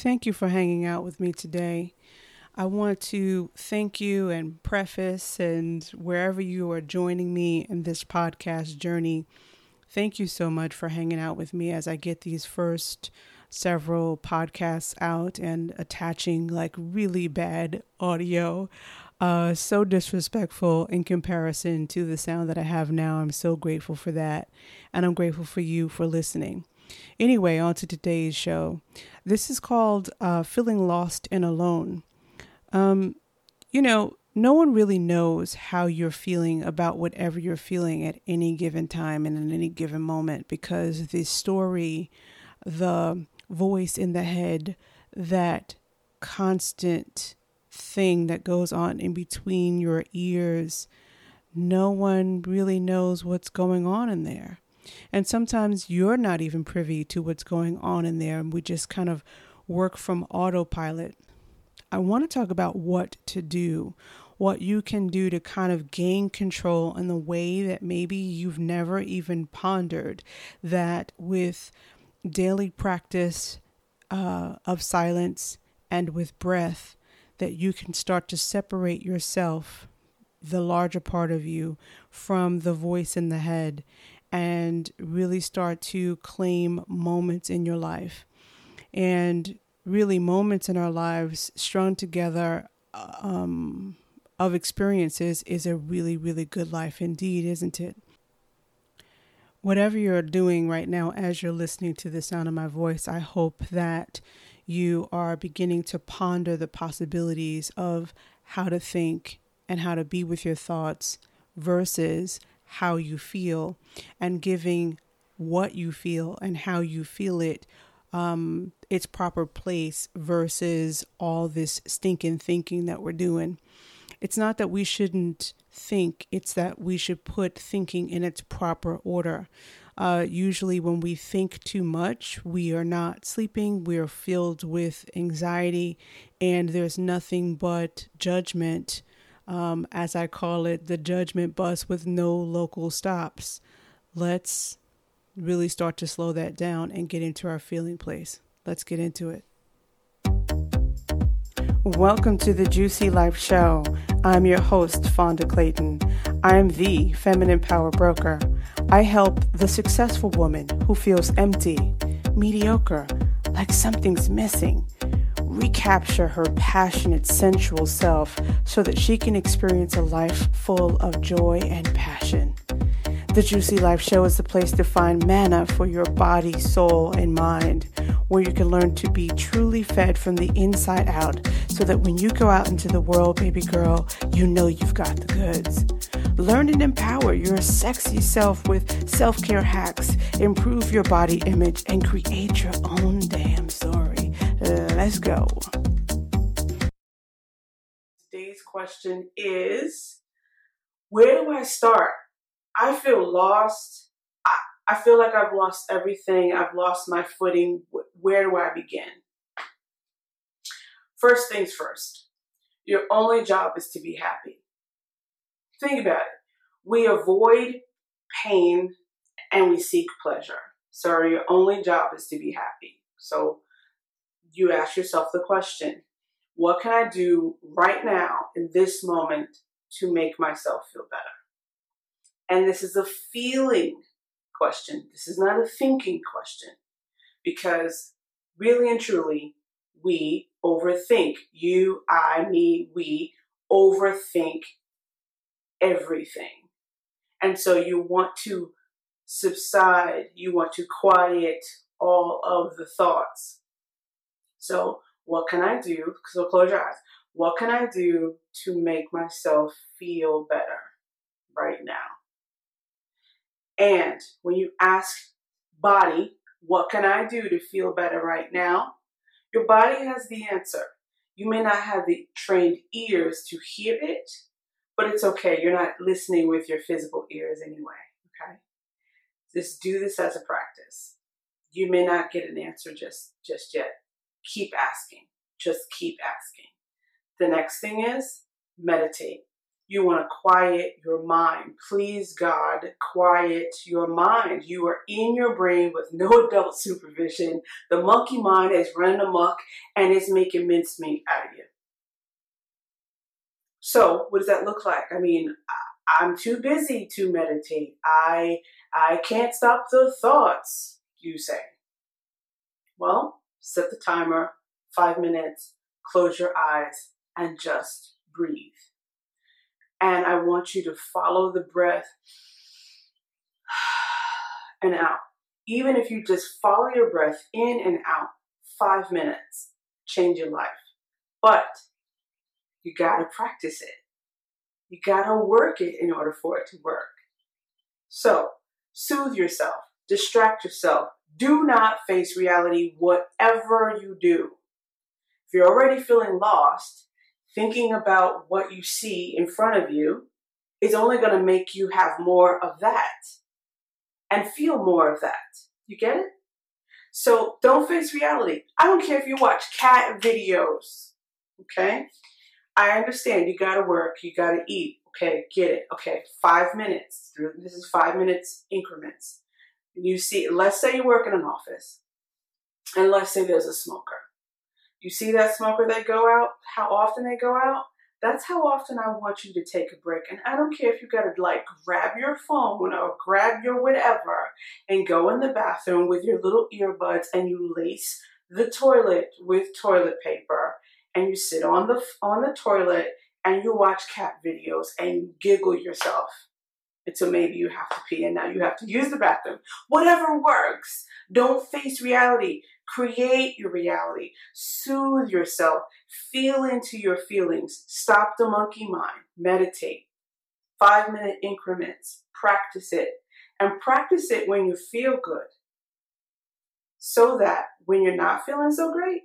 Thank you for hanging out with me today. I want to thank you and preface, and wherever you are joining me in this podcast journey, thank you so much for hanging out with me as I get these first several podcasts out and attaching like really bad audio. Uh, so disrespectful in comparison to the sound that I have now. I'm so grateful for that. And I'm grateful for you for listening. Anyway, on to today's show. This is called uh, Feeling Lost and Alone. Um, you know, no one really knows how you're feeling about whatever you're feeling at any given time and in any given moment because the story, the voice in the head, that constant thing that goes on in between your ears, no one really knows what's going on in there. And sometimes you're not even privy to what's going on in there, and we just kind of work from autopilot. I want to talk about what to do, what you can do to kind of gain control in the way that maybe you've never even pondered. That with daily practice uh, of silence and with breath, that you can start to separate yourself, the larger part of you, from the voice in the head and really start to claim moments in your life. And really, moments in our lives strung together um, of experiences is a really, really good life indeed, isn't it? Whatever you're doing right now as you're listening to the sound of my voice, I hope that you are beginning to ponder the possibilities of how to think and how to be with your thoughts versus how you feel and giving what you feel and how you feel it um, its proper place versus all this stinking thinking that we're doing. It's not that we shouldn't think, it's that we should put thinking in its proper order. Uh, usually, when we think too much, we are not sleeping, we are filled with anxiety, and there's nothing but judgment um, as I call it, the judgment bus with no local stops. Let's really start to slow that down and get into our feeling place. Let's get into it. Welcome to the Juicy Life Show. I'm your host, Fonda Clayton. I am the feminine power broker. I help the successful woman who feels empty, mediocre, like something's missing recapture her passionate, sensual self so that she can experience a life full of joy and passion. The Juicy Life Show is the place to find manna for your body, soul, and mind, where you can learn to be truly fed from the inside out so that when you go out into the world, baby girl, you know you've got the goods. Learn and empower your sexy self with self care hacks, improve your body image, and create your own damn story. Let's go. Today's question is Where do I start? I feel lost. I, I feel like I've lost everything. I've lost my footing. Where do I begin? First things first, your only job is to be happy. Think about it. We avoid pain and we seek pleasure. So your only job is to be happy. So you ask yourself the question what can I do right now in this moment to make myself feel better? And this is a feeling question. This is not a thinking question because really and truly, we overthink. You, I, me, we overthink everything. And so you want to subside, you want to quiet all of the thoughts so, what can I do? So, close your eyes. What can I do to make myself feel better right now? And when you ask body, what can I do to feel better right now? Your body has the answer. You may not have the trained ears to hear it, but it's okay. You're not listening with your physical ears anyway. Okay? Just do this as a practice. You may not get an answer just just yet keep asking. Just keep asking. The next thing is meditate. You want to quiet your mind. Please, God, quiet your mind. You are in your brain with no adult supervision. The monkey mind is running amok and it's making mincemeat out of you. So, what does that look like? I mean, I'm too busy to meditate. I I can't stop the thoughts, you say. Well, set the timer, 5 minutes, close your eyes and just breathe. And I want you to follow the breath and out. Even if you just follow your breath in and out, five minutes, change your life. But you got to practice it. You got to work it in order for it to work. So, soothe yourself, distract yourself. Do not face reality, whatever you do. If you're already feeling lost, thinking about what you see in front of you is only going to make you have more of that and feel more of that. You get it? So don't face reality. I don't care if you watch cat videos. Okay? I understand you gotta work, you gotta eat. Okay, get it. Okay, five minutes. This is five minutes increments. You see, let's say you work in an office, and let's say there's a smoker. You see that smoker they go out, how often they go out? That's how often I want you to take a break. And I don't care if you gotta like grab your phone or grab your whatever and go in the bathroom with your little earbuds and you lace the toilet with toilet paper and you sit on the on the toilet and you watch cat videos and you giggle yourself until maybe you have to pee and now you have to use the bathroom. Whatever works. Don't face reality. Create your reality. Soothe yourself. Feel into your feelings. Stop the monkey mind. Meditate. Five minute increments. Practice it. And practice it when you feel good. So that when you're not feeling so great,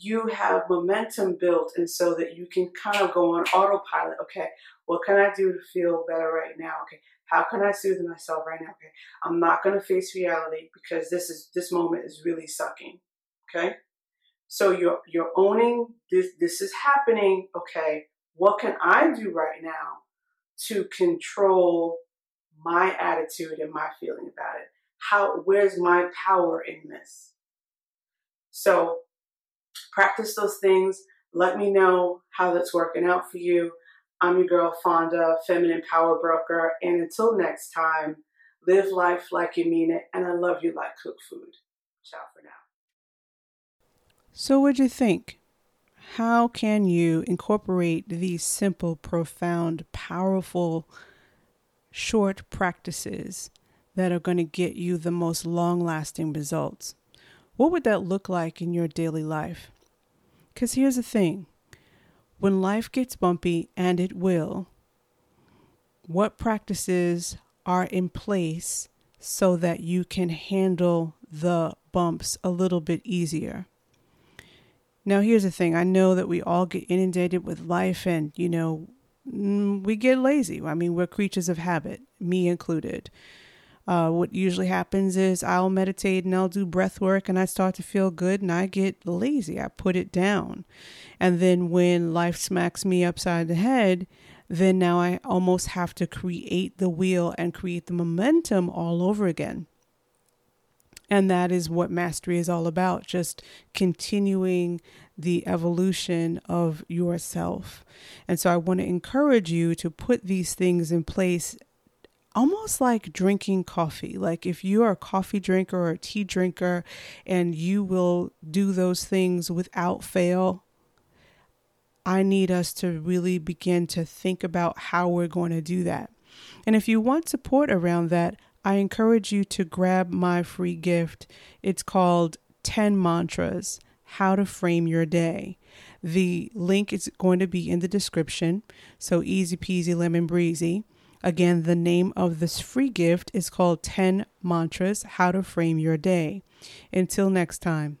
you have momentum built and so that you can kind of go on autopilot. Okay, what can I do to feel better right now? Okay, how can I soothe myself right now? Okay, I'm not going to face reality because this is this moment is really sucking. Okay, so you're you're owning this. This is happening. Okay, what can I do right now to control my attitude and my feeling about it? How where's my power in this? So practice those things. Let me know how that's working out for you. I'm your girl Fonda, Feminine Power Broker. And until next time, live life like you mean it. And I love you like cooked food. Ciao for now. So, what'd you think? How can you incorporate these simple, profound, powerful, short practices that are going to get you the most long lasting results? What would that look like in your daily life? Because here's the thing when life gets bumpy, and it will, what practices are in place so that you can handle the bumps a little bit easier? Now, here's the thing I know that we all get inundated with life, and, you know, mm, we get lazy. I mean, we're creatures of habit, me included. Uh, what usually happens is I'll meditate and I'll do breath work and I start to feel good and I get lazy. I put it down. And then when life smacks me upside the head, then now I almost have to create the wheel and create the momentum all over again. And that is what mastery is all about just continuing the evolution of yourself. And so I want to encourage you to put these things in place almost like drinking coffee. Like if you are a coffee drinker or a tea drinker and you will do those things without fail, I need us to really begin to think about how we're going to do that. And if you want support around that, I encourage you to grab my free gift. It's called 10 Mantras How to Frame Your Day. The link is going to be in the description, so easy peasy lemon breezy. Again, the name of this free gift is called 10 Mantras How to Frame Your Day. Until next time.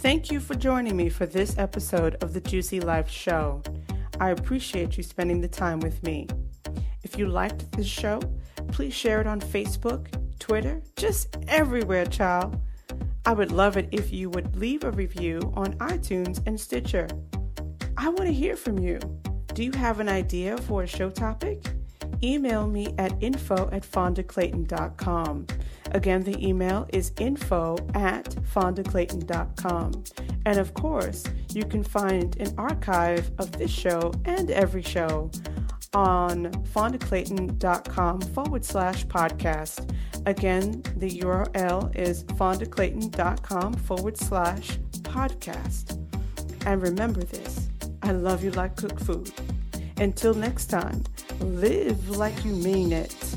Thank you for joining me for this episode of the Juicy Life Show. I appreciate you spending the time with me. If you liked this show, please share it on Facebook, Twitter, just everywhere, child. I would love it if you would leave a review on iTunes and Stitcher. I want to hear from you. Do you have an idea for a show topic? Email me at info at fondaclayton.com. Again, the email is info at fondaclayton.com. And of course, you can find an archive of this show and every show on fondaclayton.com forward slash podcast. Again, the URL is fondaclayton.com forward slash podcast. And remember this I love you like cooked food. Until next time, live like you mean it.